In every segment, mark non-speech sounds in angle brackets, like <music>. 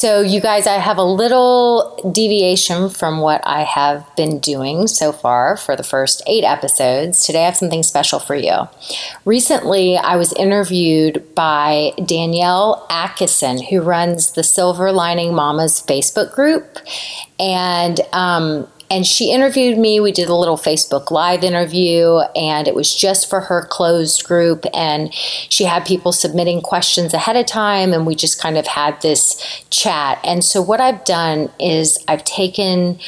So, you guys, I have a little deviation from what I have been doing so far for the first eight episodes. Today, I have something special for you. Recently, I was interviewed by Danielle Atkisson, who runs the Silver Lining Mamas Facebook group. And um, and she interviewed me. We did a little Facebook Live interview, and it was just for her closed group. And she had people submitting questions ahead of time, and we just kind of had this chat. And so, what I've done is I've taken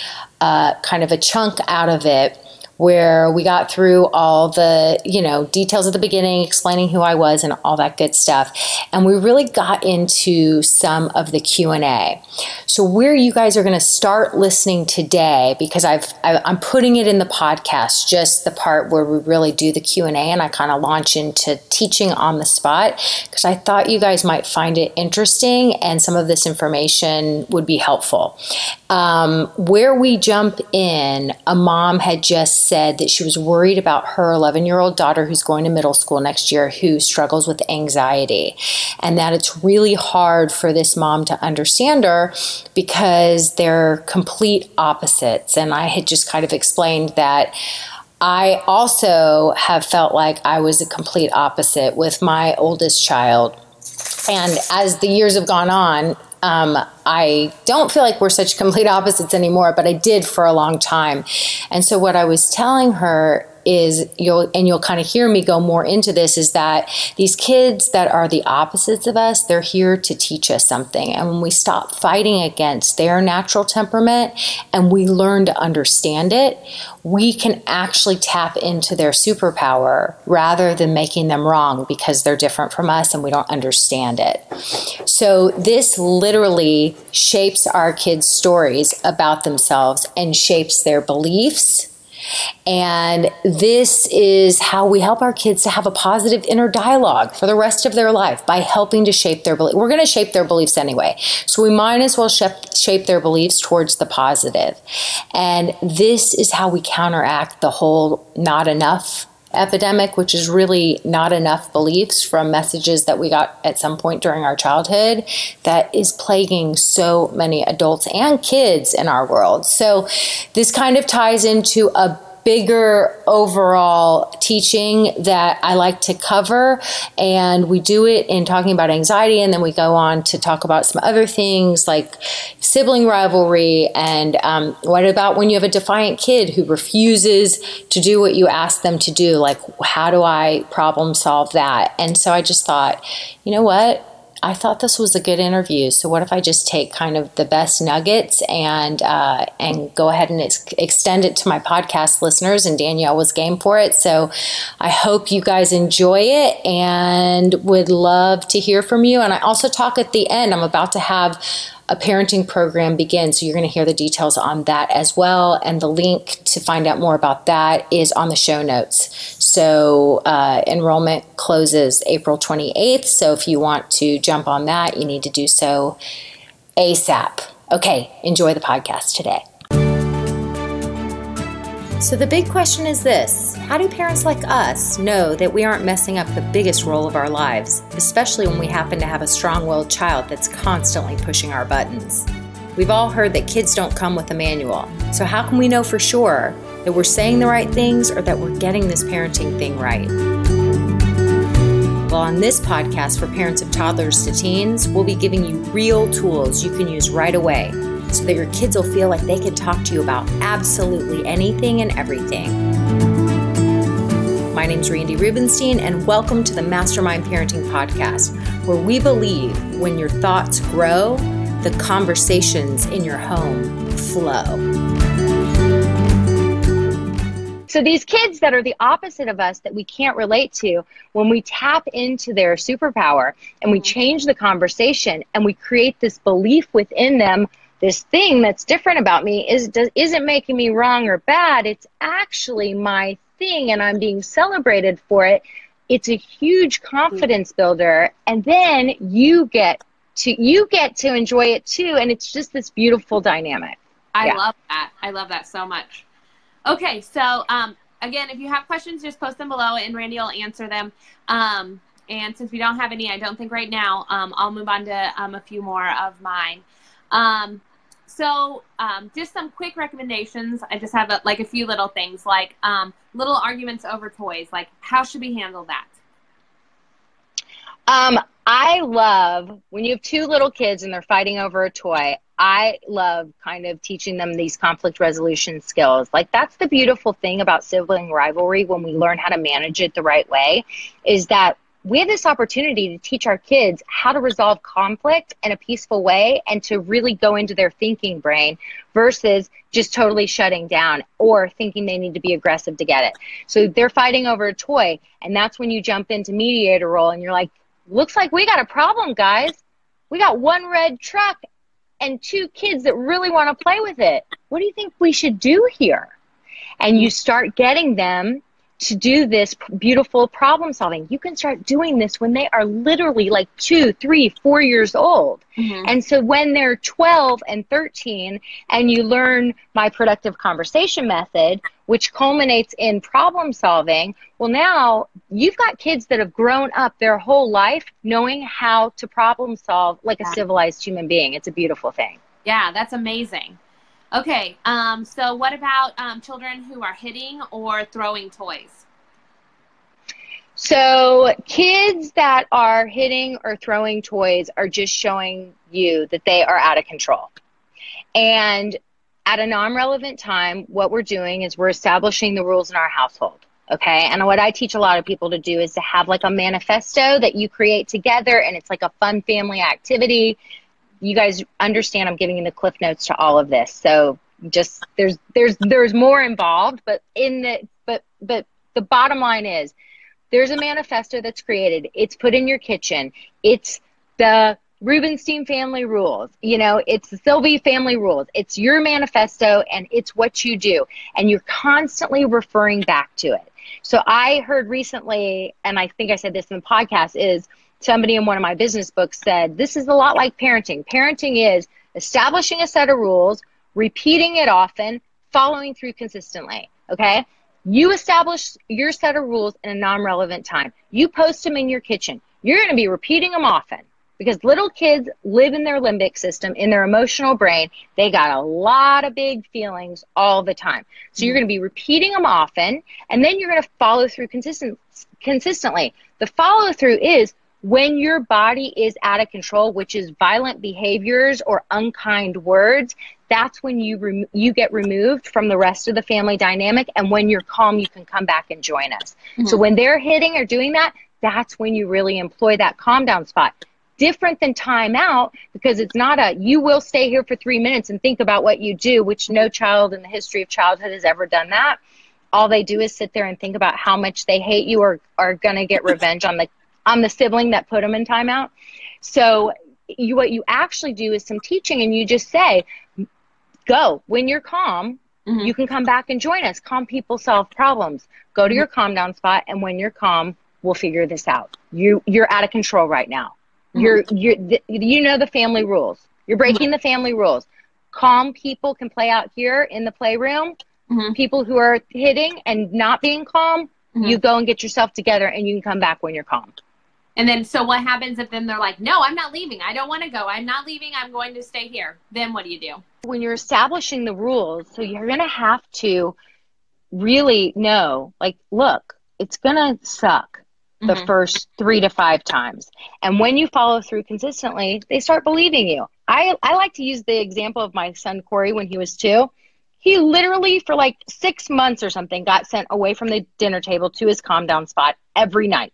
uh, kind of a chunk out of it where we got through all the, you know, details at the beginning, explaining who I was and all that good stuff. And we really got into some of the Q&A. So where you guys are going to start listening today because I've I, am putting it in the podcast just the part where we really do the Q&A and I kind of launch into teaching on the spot because I thought you guys might find it interesting and some of this information would be helpful. Um, where we jump in, a mom had just said that she was worried about her 11 year old daughter who's going to middle school next year who struggles with anxiety, and that it's really hard for this mom to understand her because they're complete opposites. And I had just kind of explained that. I also have felt like I was a complete opposite with my oldest child. And as the years have gone on, um, I don't feel like we're such complete opposites anymore, but I did for a long time. And so what I was telling her is you'll and you'll kind of hear me go more into this is that these kids that are the opposites of us they're here to teach us something. And when we stop fighting against their natural temperament and we learn to understand it we can actually tap into their superpower rather than making them wrong because they're different from us and we don't understand it. So this literally shapes our kids stories about themselves and shapes their beliefs and this is how we help our kids to have a positive inner dialogue for the rest of their life by helping to shape their beliefs. We're going to shape their beliefs anyway. So we might as well shape their beliefs towards the positive. And this is how we counteract the whole not enough epidemic, which is really not enough beliefs from messages that we got at some point during our childhood that is plaguing so many adults and kids in our world. So, this kind of ties into a bigger overall teaching that I like to cover. And we do it in talking about anxiety, and then we go on to talk about some other things like sibling rivalry. And um, what about when you have a defiant kid who refuses to do what you ask them to do? Like, how do I problem solve that? And so I just thought, you know what? I thought this was a good interview. So what if I just take kind of the best nuggets and uh, and go ahead and ex- extend it to my podcast listeners? And Danielle was game for it. So I hope you guys enjoy it and would love to hear from you. And I also talk at the end. I'm about to have a parenting program begin. So you're going to hear the details on that as well. And the link to find out more about that is on the show notes. So uh, enrollment closes April 28th. So if you want to jump on that, you need to do so ASAP. Okay, enjoy the podcast today. So, the big question is this How do parents like us know that we aren't messing up the biggest role of our lives, especially when we happen to have a strong willed child that's constantly pushing our buttons? We've all heard that kids don't come with a manual. So, how can we know for sure that we're saying the right things or that we're getting this parenting thing right? Well, on this podcast for parents of toddlers to teens, we'll be giving you real tools you can use right away so that your kids will feel like they can talk to you about absolutely anything and everything. My name is Randi Rubenstein, and welcome to the Mastermind Parenting Podcast, where we believe when your thoughts grow, the conversations in your home flow. So, these kids that are the opposite of us that we can't relate to, when we tap into their superpower and we mm-hmm. change the conversation and we create this belief within them this thing that's different about me is does, isn't making me wrong or bad it's actually my thing and I'm being celebrated for it, it's a huge confidence mm-hmm. builder. And then you get to you get to enjoy it too. And it's just this beautiful dynamic. I yeah. love that. I love that so much. Okay, so um, again, if you have questions, just post them below, and Randi will answer them. Um, and since we don't have any, I don't think right now, um, I'll move on to um, a few more of mine. Um, so, um, just some quick recommendations. I just have a, like a few little things, like um, little arguments over toys. Like, how should we handle that? I love when you have two little kids and they're fighting over a toy. I love kind of teaching them these conflict resolution skills. Like that's the beautiful thing about sibling rivalry when we learn how to manage it the right way is that we have this opportunity to teach our kids how to resolve conflict in a peaceful way and to really go into their thinking brain versus just totally shutting down or thinking they need to be aggressive to get it. So they're fighting over a toy, and that's when you jump into mediator role and you're like, looks like we got a problem, guys. We got one red truck and two kids that really want to play with it. What do you think we should do here? And you start getting them to do this beautiful problem solving. You can start doing this when they are literally like two, three, four years old. Mm-hmm. And so when they're 12 and 13, and you learn my productive conversation method, which culminates in problem solving, well, now you've got kids that have grown up their whole life knowing how to problem solve like a civilized human being. It's a beautiful thing. Yeah, that's amazing. Okay, um, so what about um, children who are hitting or throwing toys? So, kids that are hitting or throwing toys are just showing you that they are out of control. And at a non relevant time, what we're doing is we're establishing the rules in our household. Okay. And what I teach a lot of people to do is to have like a manifesto that you create together and it's like a fun family activity you guys understand I'm giving you the cliff notes to all of this. So just there's there's there's more involved, but in the but but the bottom line is there's a manifesto that's created. It's put in your kitchen. It's the Rubenstein family rules. You know, it's the Sylvie family rules. It's your manifesto and it's what you do. And you're constantly referring back to it. So I heard recently, and I think I said this in the podcast, is somebody in one of my business books said this is a lot like parenting. Parenting is establishing a set of rules, repeating it often, following through consistently. Okay? You establish your set of rules in a non relevant time. You post them in your kitchen. You're going to be repeating them often because little kids live in their limbic system, in their emotional brain. They got a lot of big feelings all the time. So you're going to be repeating them often, and then you're going to follow through consistent, consistently. The follow through is when your body is out of control, which is violent behaviors or unkind words, that's when you rem- you get removed from the rest of the family dynamic. And when you're calm, you can come back and join us. Mm-hmm. So when they're hitting or doing that, that's when you really employ that calm down spot. Different than time out because it's not a you will stay here for three minutes and think about what you do, which no child in the history of childhood has ever done that all they do is sit there and think about how much they hate you or are going to get <laughs> revenge on the I'm the sibling that put them in timeout. So you, what you actually do is some teaching and you just say, go when you're calm. Mm-hmm. You can come back and join us. Calm people solve problems. Go to mm-hmm. your calm down spot, and when you're calm, we'll figure this out. You you're out of control right now. Mm-hmm. You're you're th- you know the family rules. You're breaking mm-hmm. the family rules. Calm people can play out here in the playroom. Mm-hmm. People who are hitting and not being calm, mm-hmm. you go and get yourself together, and you can come back when you're calm. And then, so what happens if then they're like, no, I'm not leaving. I don't want to go. I'm not leaving. I'm going to stay here. Then what do you do? When you're establishing the rules, so you're going to have to really know, like, look, it's going to suck the mm-hmm. first three to five times. And when you follow through consistently, they start believing you. I, I like to use the example of my son Corey when he was two. He literally, for like six months or something, got sent away from the dinner table to his calm down spot every night.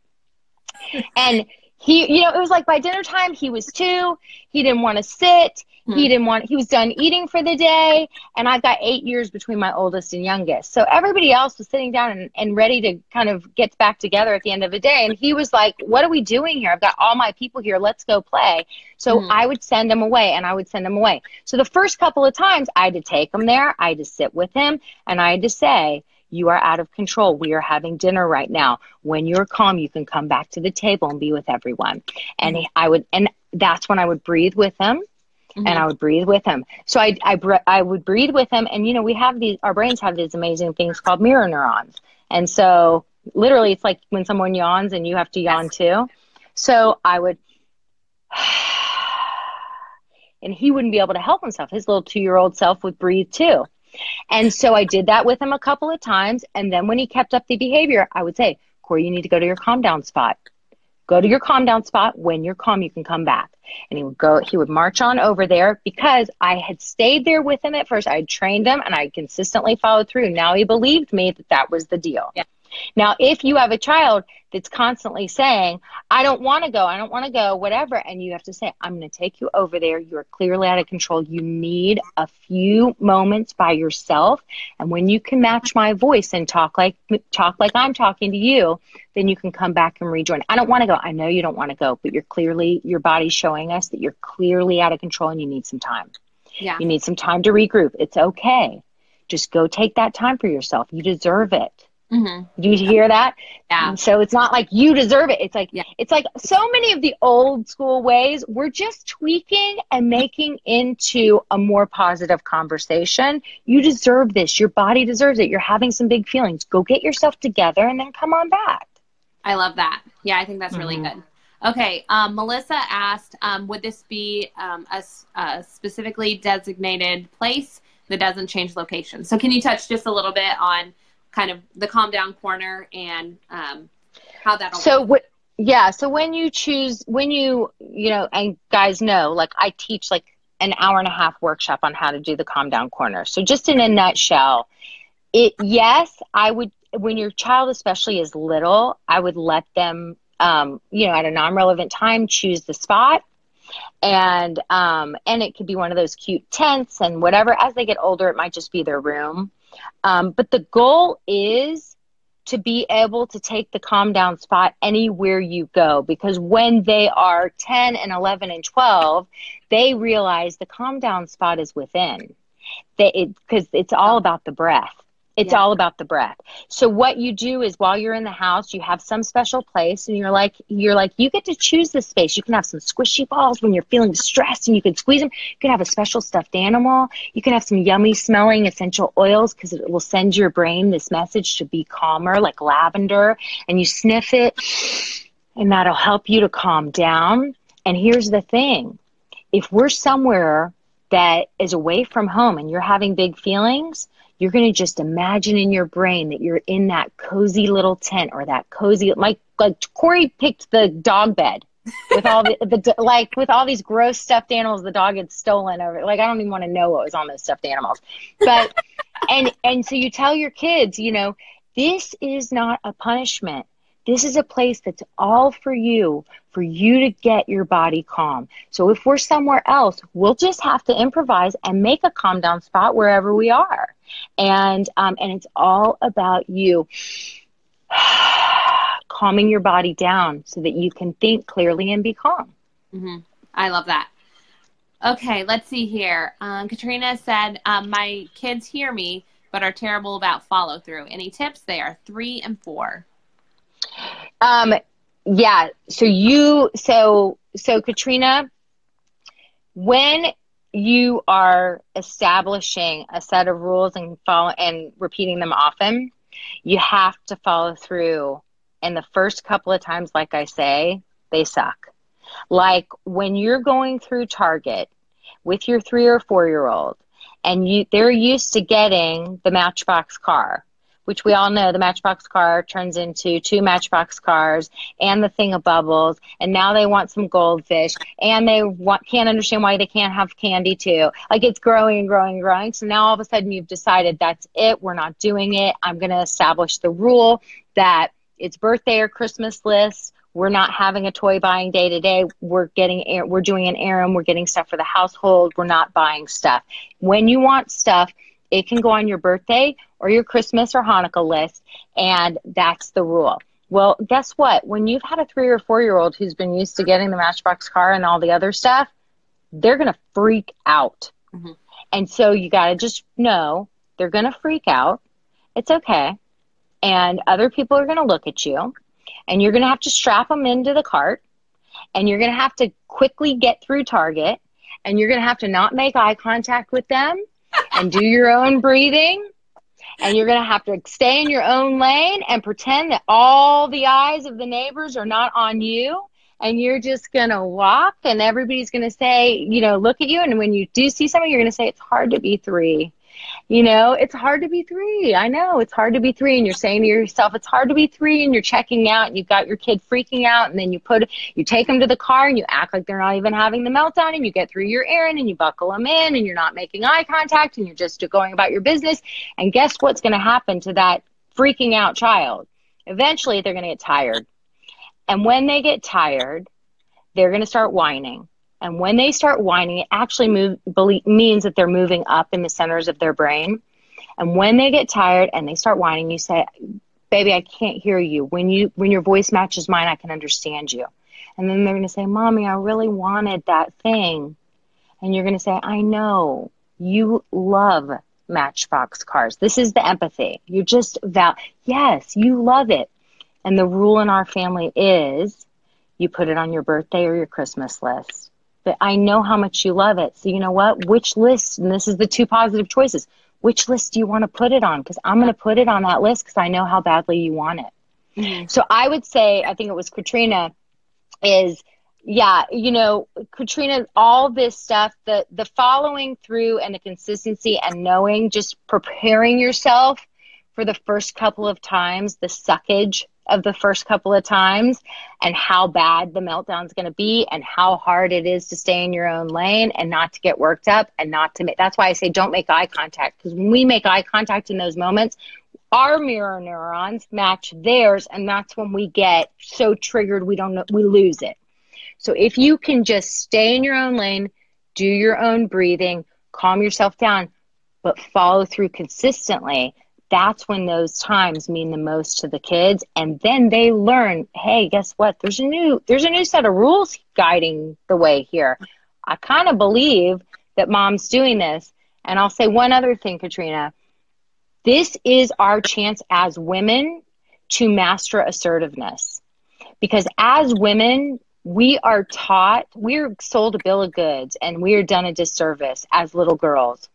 And he, you know, it was like by dinner time, he was two. He didn't want to sit. Hmm. He didn't want, he was done eating for the day. And I've got eight years between my oldest and youngest. So everybody else was sitting down and, and ready to kind of get back together at the end of the day. And he was like, What are we doing here? I've got all my people here. Let's go play. So hmm. I would send him away and I would send him away. So the first couple of times I had to take him there, I had to sit with him, and I had to say, you are out of control. We are having dinner right now. When you're calm, you can come back to the table and be with everyone. And mm-hmm. I would, and that's when I would breathe with him. Mm-hmm. And I would breathe with him. So I, I, I would breathe with him. And, you know, we have these, our brains have these amazing things called mirror neurons. And so literally, it's like when someone yawns and you have to yawn yes. too. So I would, <sighs> and he wouldn't be able to help himself. His little two year old self would breathe too. And so I did that with him a couple of times. And then when he kept up the behavior, I would say, Corey, you need to go to your calm down spot. Go to your calm down spot. When you're calm, you can come back. And he would go, he would march on over there because I had stayed there with him at first. I had trained him and I consistently followed through. Now he believed me that that was the deal. Yeah. Now, if you have a child that's constantly saying, I don't want to go, I don't want to go, whatever, and you have to say, I'm going to take you over there. You're clearly out of control. You need a few moments by yourself. And when you can match my voice and talk like talk like I'm talking to you, then you can come back and rejoin. I don't want to go. I know you don't want to go, but you're clearly your body's showing us that you're clearly out of control and you need some time. Yeah. You need some time to regroup. It's okay. Just go take that time for yourself. You deserve it. Mm-hmm. Do you hear that? Yeah. So it's not like you deserve it. It's like yeah. it's like so many of the old school ways we're just tweaking and making into a more positive conversation. You deserve this. Your body deserves it. You're having some big feelings. Go get yourself together and then come on back. I love that. Yeah, I think that's really mm-hmm. good. Okay, um, Melissa asked, um, would this be um, a, a specifically designated place that doesn't change location? So can you touch just a little bit on kind of the calm down corner and um, how that. All so what? Yeah. So when you choose, when you you know, and guys know, like I teach like an hour and a half workshop on how to do the calm down corner. So just in a nutshell, it yes, I would when your child especially is little, I would let them um, you know, at a non-relevant time choose the spot and um, and it could be one of those cute tents and whatever as they get older it might just be their room um, but the goal is to be able to take the calm down spot anywhere you go because when they are 10 and 11 and 12 they realize the calm down spot is within. Because it, it's all about the breath it's yeah. all about the breath. So what you do is while you're in the house, you have some special place and you're like you're like you get to choose the space. You can have some squishy balls when you're feeling stressed and you can squeeze them. You can have a special stuffed animal. You can have some yummy smelling essential oils because it will send your brain this message to be calmer like lavender and you sniff it and that'll help you to calm down. And here's the thing. If we're somewhere that is away from home and you're having big feelings, you're going to just imagine in your brain that you're in that cozy little tent or that cozy like like Corey picked the dog bed with all the, the like with all these gross stuffed animals the dog had stolen over like I don't even want to know what was on those stuffed animals. But and and so you tell your kids you know this is not a punishment this is a place that's all for you, for you to get your body calm. So if we're somewhere else, we'll just have to improvise and make a calm down spot wherever we are. And um, and it's all about you <sighs> calming your body down so that you can think clearly and be calm. Mm-hmm. I love that. Okay, let's see here. Um, Katrina said, um, My kids hear me, but are terrible about follow through. Any tips? They are three and four. Um, yeah. So you, so, so Katrina, when you are establishing a set of rules and follow and repeating them often, you have to follow through. And the first couple of times, like I say, they suck. Like when you're going through Target with your three or four year old and you they're used to getting the matchbox car which we all know the Matchbox car turns into two Matchbox cars and the thing of bubbles, and now they want some goldfish, and they want, can't understand why they can't have candy too. Like it's growing and growing and growing. So now all of a sudden you've decided that's it. We're not doing it. I'm going to establish the rule that it's birthday or Christmas list. We're not having a toy buying day today. We're getting we're doing an errand. We're getting stuff for the household. We're not buying stuff. When you want stuff, it can go on your birthday or your Christmas or Hanukkah list, and that's the rule. Well, guess what? When you've had a three or four year old who's been used to getting the Matchbox car and all the other stuff, they're going to freak out. Mm-hmm. And so you got to just know they're going to freak out. It's okay. And other people are going to look at you, and you're going to have to strap them into the cart, and you're going to have to quickly get through Target, and you're going to have to not make eye contact with them and do your own breathing. And you're going to have to stay in your own lane and pretend that all the eyes of the neighbors are not on you. And you're just going to walk, and everybody's going to say, you know, look at you. And when you do see someone you're going to say, it's hard to be three. You know, it's hard to be three. I know it's hard to be three. And you're saying to yourself, it's hard to be three. And you're checking out and you've got your kid freaking out. And then you put, you take them to the car and you act like they're not even having the meltdown. And you get through your errand and you buckle them in and you're not making eye contact and you're just going about your business. And guess what's going to happen to that freaking out child? Eventually, they're going to get tired. And when they get tired, they're going to start whining and when they start whining, it actually move, believe, means that they're moving up in the centers of their brain. And when they get tired and they start whining, you say, "Baby, I can't hear you. When you when your voice matches mine, I can understand you." And then they're going to say, "Mommy, I really wanted that thing." And you're going to say, "I know. You love Matchbox cars. This is the empathy. You just val yes, you love it." And the rule in our family is you put it on your birthday or your Christmas list but I know how much you love it. So you know what? Which list, and this is the two positive choices, which list do you want to put it on? Because I'm going to put it on that list because I know how badly you want it. Mm-hmm. So I would say, I think it was Katrina, is yeah, you know, Katrina, all this stuff, the the following through and the consistency and knowing, just preparing yourself for the first couple of times, the suckage of the first couple of times and how bad the meltdown's going to be and how hard it is to stay in your own lane and not to get worked up and not to make that's why I say don't make eye contact because when we make eye contact in those moments our mirror neurons match theirs and that's when we get so triggered we don't know we lose it. So if you can just stay in your own lane, do your own breathing, calm yourself down, but follow through consistently, that's when those times mean the most to the kids. And then they learn hey guess what? There's a new there's a new set of rules guiding the way here. I kind of believe that mom's doing this. And i'll say one other thing katrina. This is our chance as women to master assertiveness. Because as women we are taught we're sold a bill of goods and we are done a disservice as little girls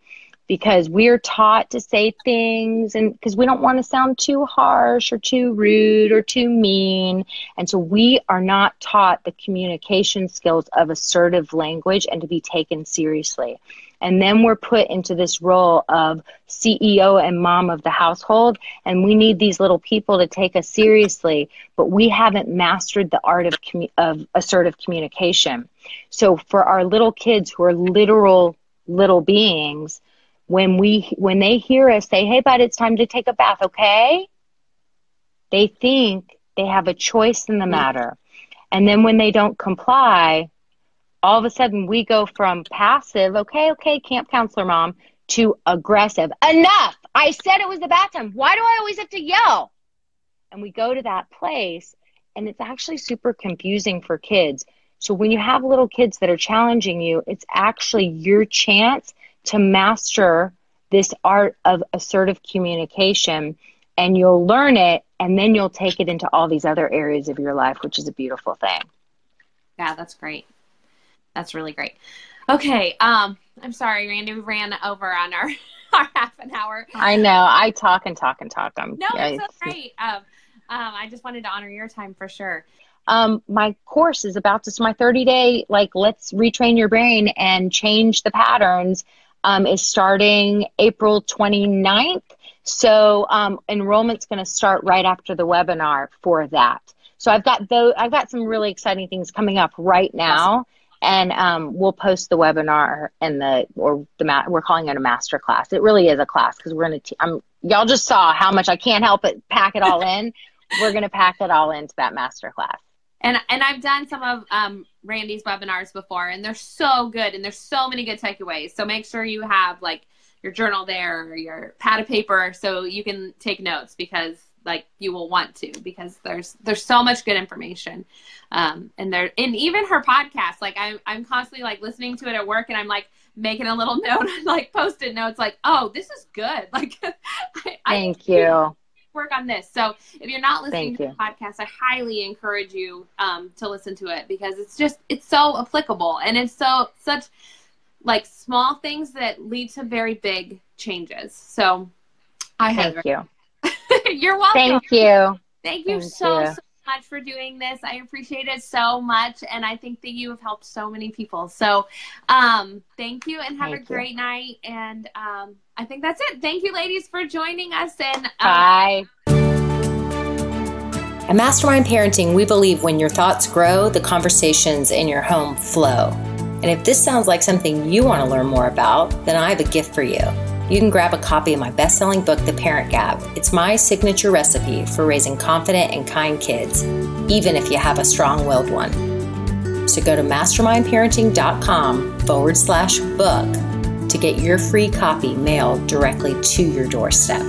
because we're taught to say things and because we don't want to sound too harsh or too rude or too mean. And so we are not taught the communication skills of assertive language and to be taken seriously. And then we're put into this role of CEO and mom of the household. And we need these little people to take us seriously, but we haven't mastered the art of, commu- of assertive communication. So for our little kids who are literal little beings, when we when they hear us say hey bud it's time to take a bath okay? They think they have a choice in the mm. matter. And then when they don't comply all of a sudden we go from passive okay okay camp counselor mom to aggressive. Enough! I said it was the bath time why do i always have to yell? And we go to that place and it's actually super confusing for kids. So when you have little kids that are challenging you it's actually your chance to master this art of assertive communication and you'll learn it and then you'll take it into all these other areas of your life which is a beautiful thing. Yeah that's great. That's really great. Okay um i'm sorry randi we ran over on our <laughs> our half an hour. I know i talk and talk and talk. I'm no yeah, it's great um, um i just wanted to honor your time for sure. Um, my course is about to my 30 day like let's retrain your brain and change the patterns um, is starting April 29th. So um, enrollment's going to start right after the webinar for that. So I've got those, I've got some really exciting things coming up right now. And um, we'll post the webinar and the or the ma- we're calling it a master class. It really is a class because we're gonna. T- I'm y'all just saw how much I can't help it pack it all in. <laughs> we're gonna pack it all into that master class. And and I've done some of um, Randi's webinars before, and they're so good, and there's so many good takeaways. So make sure you have like your journal there or your pad of paper so you can take notes because like you will want to because there's there's so much good information. Um and there and even her podcast like i'm i'm constantly like listening to it at work and i'm like making a little <laughs> note like post-it notes like oh this is good. <laughs> Like <laughs> I, thank I you work on this so if you're not listening thank to the podcast i highly encourage you um to listen to it because it's just it's so applicable and it's so such like small things that lead to very big changes so i thank you <laughs> You're welcome. Thank you. Thank you Thank so, you. so much for doing this. I appreciate it so much. And I think that you have helped so many people. So um, thank you and have thank a great you. night. And um, I think that's it. Thank you, ladies, for joining us. And um, bye. At Mastermind Parenting, we believe when your thoughts grow, the conversations in your home flow. And if this sounds like something you want to learn more about, then I have a gift for you you can grab a copy of my best selling book, The Parent Gap. It's my signature recipe for raising confident and kind kids, even if you have a strong willed one. So go to mastermindparenting.com forward slash book to get your free copy mailed directly to your doorstep.